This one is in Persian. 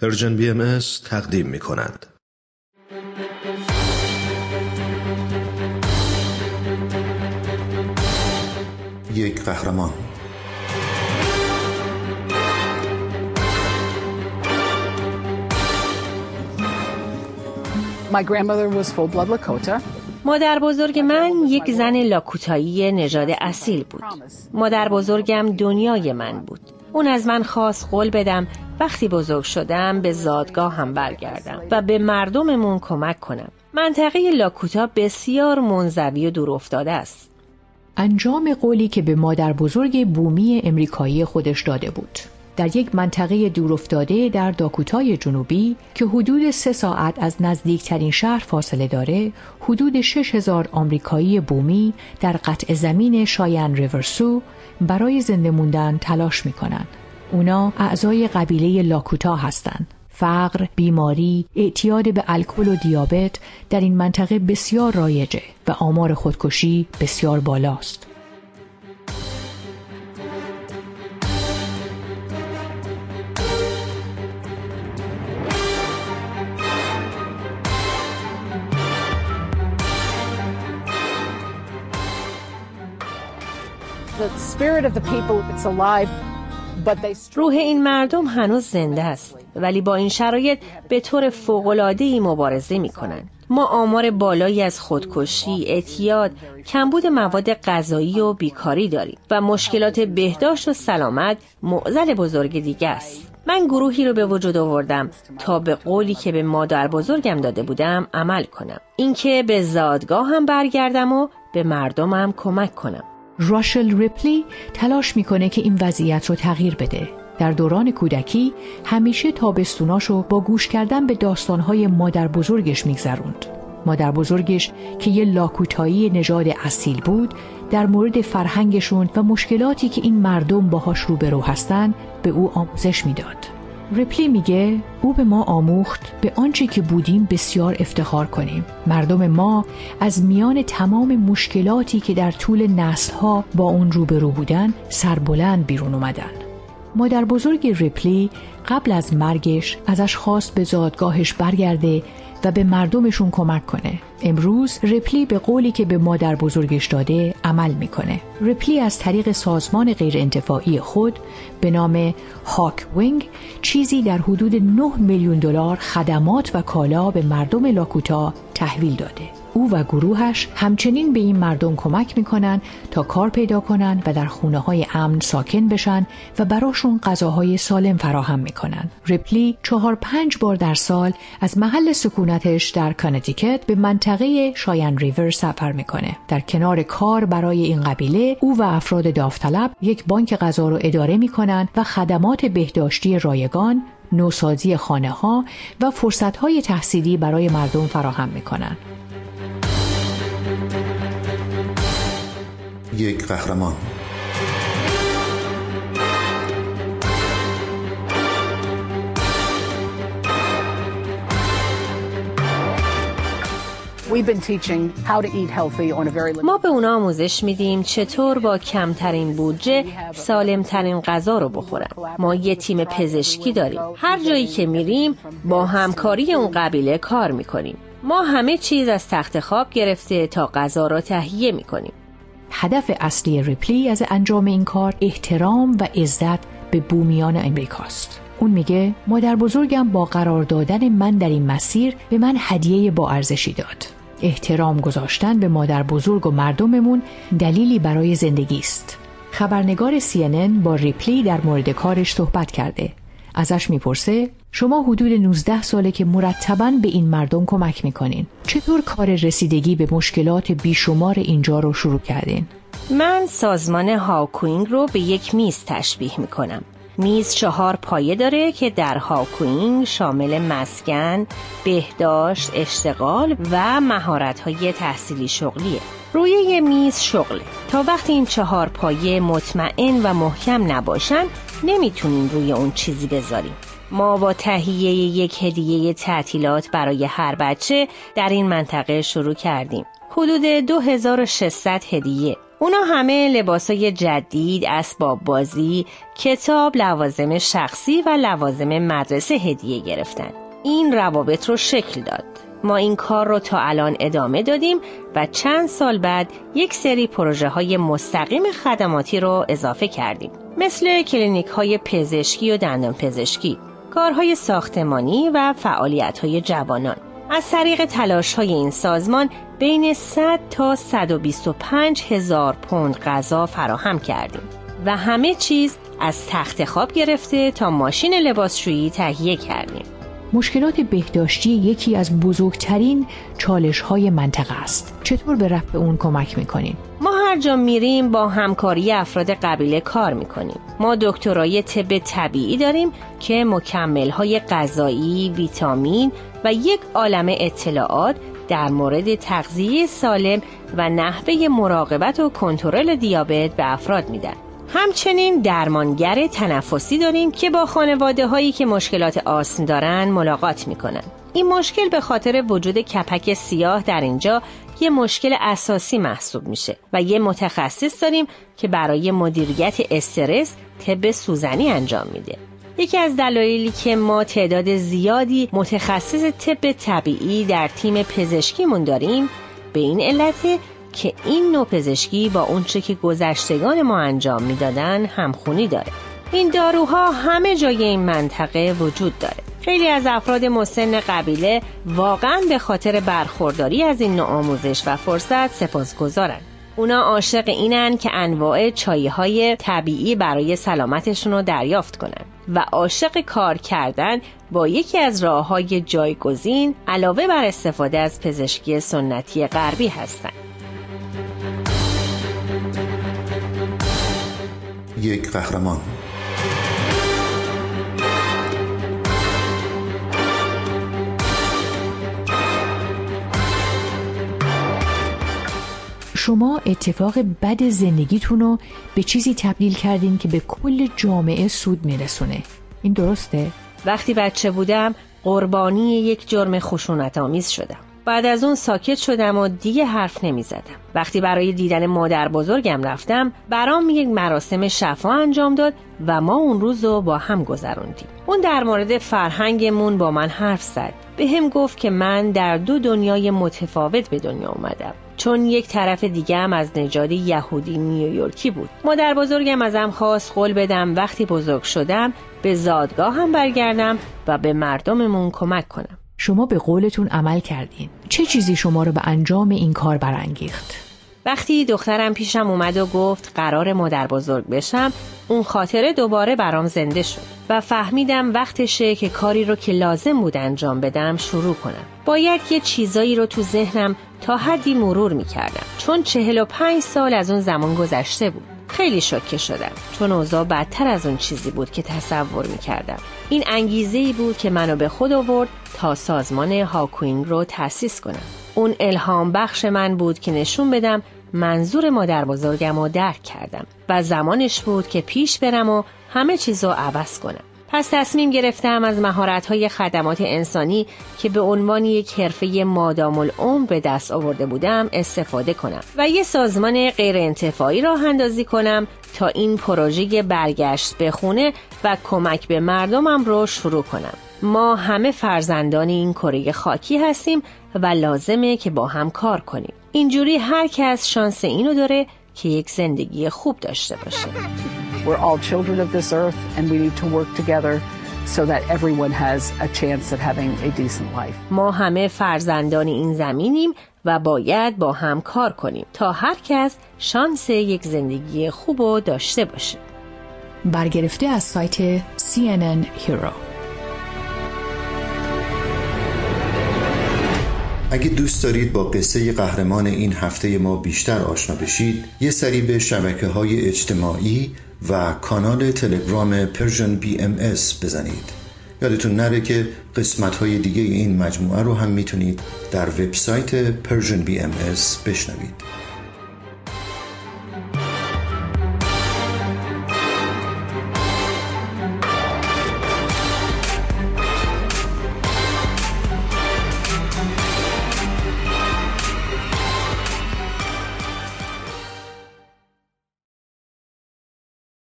پرژن بی ام تقدیم می کند. یک قهرمان My grandmother was full-blood Lakota. مادر بزرگ من یک زن لاکوتایی نژاد اصیل بود. مادر بزرگم دنیای من بود. اون از من خواست قول بدم وقتی بزرگ شدم به زادگاه هم برگردم و به مردممون کمک کنم. منطقه لاکوتا بسیار منزوی و دور افتاده است. انجام قولی که به مادر بزرگ بومی امریکایی خودش داده بود. در یک منطقه دورافتاده در داکوتای جنوبی که حدود سه ساعت از نزدیکترین شهر فاصله داره حدود 6000 آمریکایی بومی در قطع زمین شاین ریورسو برای زنده موندن تلاش می‌کنن اونا اعضای قبیله لاکوتا هستند فقر، بیماری، اعتیاد به الکل و دیابت در این منطقه بسیار رایجه و آمار خودکشی بسیار بالاست. روح این مردم هنوز زنده است ولی با این شرایط به طور فوق‌العاده‌ای مبارزه می‌کنند. ما آمار بالایی از خودکشی، اعتیاد، کمبود مواد غذایی و بیکاری داریم و مشکلات بهداشت و سلامت معضل بزرگ دیگه است. من گروهی رو به وجود آوردم تا به قولی که به مادر بزرگم داده بودم عمل کنم. اینکه به زادگاه هم برگردم و به مردمم کمک کنم. راشل ریپلی تلاش می‌کنه که این وضعیت رو تغییر بده. در دوران کودکی همیشه تابستوناشو با گوش کردن به داستانهای مادر بزرگش میگذروند. مادر بزرگش که یه لاکوتایی نژاد اصیل بود در مورد فرهنگشون و مشکلاتی که این مردم باهاش روبرو هستن به او آموزش می‌داد. ریپلی میگه او به ما آموخت به آنچه که بودیم بسیار افتخار کنیم. مردم ما از میان تمام مشکلاتی که در طول نسلها با اون روبرو بودن سربلند بیرون اومدن. مادر بزرگ ریپلی قبل از مرگش ازش خواست به زادگاهش برگرده و به مردمشون کمک کنه. امروز رپلی به قولی که به مادر بزرگش داده عمل می‌کنه. رپلی از طریق سازمان غیر انتفاعی خود به نام Hawkwing چیزی در حدود 9 میلیون دلار خدمات و کالا به مردم لاکوتا تحویل داده. و گروهش همچنین به این مردم کمک می‌کنن تا کار پیدا کنن و در خونه های امن ساکن بشن و براشون غذاهای سالم فراهم می‌کنن. ریپلی چهار پنج بار در سال از محل سکونتش در کانکتیکت به منطقه شاین ریور سفر می‌کنه. در کنار کار برای این قبیله او و افراد داوطلب یک بانک غذا رو اداره می‌کنن و خدمات بهداشتی رایگان نوسازی خانه ها و فرصت های تحصیلی برای مردم فراهم می‌کنن. یک قهرمان. ما به اونا آموزش میدیم چطور با کمترین بودجه سالمترین غذا رو بخورن. ما یه تیم پزشکی داریم. هر جایی که میریم با همکاری اون قبیله کار می‌کنیم. ما همه چیز از تخت خواب گرفته تا غذا را تهیه می‌کنیم. هدف اصلی ریپلی از انجام این کار احترام و عزت به بومیان امریکاست. اون میگه مادر بزرگم با قرار دادن من در این مسیر به من هدیه با ارزشی داد. احترام گذاشتن به مادر بزرگ و مردممون دلیلی برای زندگی است. خبرنگار CNN با ریپلی در مورد کارش صحبت کرده. ازش می‌پرسه شما حدود 19 ساله که مرتبا به این مردم کمک می‌کنین چطور کار رسیدگی به مشکلات بیشمار اینجا رو شروع کردین؟ من سازمان Hawkwing رو به یک میز تشبیه می‌کنم میز چهار پایه داره که در Hawkwing شامل مسکن، بهداشت، اشتغال و مهارت‌های تحصیلی شغلیه. روی یه میز شغله. تا وقتی این چهار پایه مطمئن و محکم نباشن نمی‌تونیم روی اون چیزی بذاریم. ما با تهیه یک هدیه تعطیلات برای هر بچه در این منطقه شروع کردیم. حدود 2600 هدیه. اونا همه لباسای جدید، اسباب بازی، کتاب، لوازم شخصی و لوازم مدرسه هدیه گرفتن. این روابط رو شکل داد. ما این کار رو تا الان ادامه دادیم و چند سال بعد یک سری پروژه های مستقیم خدماتی رو اضافه کردیم مثل کلینیک های پزشکی و دندان پزشکی کارهای ساختمانی و فعالیت های جوانان از طریق تلاش های این سازمان بین 100 تا 125 هزار پوند غذا فراهم کردیم و همه چیز از تخت خواب گرفته تا ماشین لباسشویی تهیه کردیم. مشکلات بهداشتی یکی از بزرگترین چالش های منطقه است. چطور به رفع اون کمک می‌کنین؟ ما هر جا میریم با همکاری افراد قبیله کار می‌کنیم. ما دکترای طب طبیعی داریم که مکمل های غذایی، ویتامین و یک عالم اطلاعات در مورد تغذیه سالم و نحوه مراقبت و کنترل دیابت به افراد میدن. همچنین درمانگر تنفسی داریم که با خانواده هایی که مشکلات آسم دارن ملاقات می‌کنن. این مشکل به خاطر وجود کپک سیاه در اینجا یه مشکل اساسی محسوب میشه و یه متخصص داریم که برای مدیریت استرس طب سوزنی انجام میده. یکی از دلایلی که ما تعداد زیادی متخصص طب طبیعی در تیم پزشکیمون داریم به این علته که این نوع پزشکی با اونچه که گذشتگان ما انجام می‌دادن همخونی داره. این داروها همه جای این منطقه وجود داره. خیلی از افراد مسن قبیله واقعا به خاطر برخورداری از این نوع آموزش و فرصت سپاسگزارن. اونا عاشق اینن که انواع چایی های طبیعی برای سلامتشون رو دریافت کنن. و عاشق کار کردن با یکی از راه های جایگزین علاوه بر استفاده از پزشکی سنتی غربی هستند. یک قهرمان شما اتفاق بد زندگیتون رو به چیزی تبدیل کردین که به کل جامعه سود میرسونه. این درسته؟ وقتی بچه بودم قربانی یک جرم خشونت آمیز شدم. بعد از اون ساکت شدم و دیگه حرف نمی زدم. وقتی برای دیدن مادر بزرگم رفتم برام یک مراسم شفا انجام داد و ما اون روز رو با هم گذروندیم. اون در مورد فرهنگمون با من حرف زد. به هم گفت که من در دو دنیای متفاوت به دنیا اومدم. چون یک طرف دیگه هم از نژاد یهودی نیویورکی بود. مادر بزرگم ازم خواست قول بدم وقتی بزرگ شدم به زادگاه هم برگردم و به مردممون کمک کنم. شما به قولتون عمل کردین. چه چیزی شما رو به انجام این کار برانگیخت؟ وقتی دخترم پیشم اومد و گفت قرار مادر بزرگ بشم اون خاطره دوباره برام زنده شد و فهمیدم وقتشه که کاری رو که لازم بود انجام بدم شروع کنم. باید یه چیزایی رو تو ذهنم تا حدی مرور می‌کردم. چون چهل و پنج سال از اون زمان گذشته بود. خیلی شکه شدم. چون اوضاع بدتر از اون چیزی بود که تصور می‌کردم. این انگیزه ای بود که منو به خود آورد تا سازمان هاکوینگ رو تأسیس کنم. اون الهام بخش من بود که نشون بدم منظور مادر بزرگم رو درک کردم و زمانش بود که پیش برم و همه چیز رو عوض کنم. پس تصمیم گرفتم از های خدمات انسانی که به عنوان یک حرفه مادام العمر به دست آورده بودم استفاده کنم و یه سازمان غیر انتفاعی راه اندازی کنم تا این پروژه برگشت به خونه و کمک به مردمم رو شروع کنم. ما همه فرزندان این کره خاکی هستیم و لازمه که با هم کار کنیم اینجوری هر کس شانس اینو داره که یک زندگی خوب داشته باشه We're all children of this earth and we need to work together so that everyone has a chance of having a decent life. ما همه فرزندان این زمینیم و باید با هم کار کنیم تا هر کس شانس یک زندگی خوب و داشته باشه. برگرفته از سایت CNN Hero اگه دوست دارید با قصه قهرمان این هفته ما بیشتر آشنا بشید یه سری به شبکه های اجتماعی و کانال تلگرام BMS بزنید. یادتون نره که قسمت های دیگه این مجموعه رو هم می‌تونید در وبسایت Persian BMS بشنوید.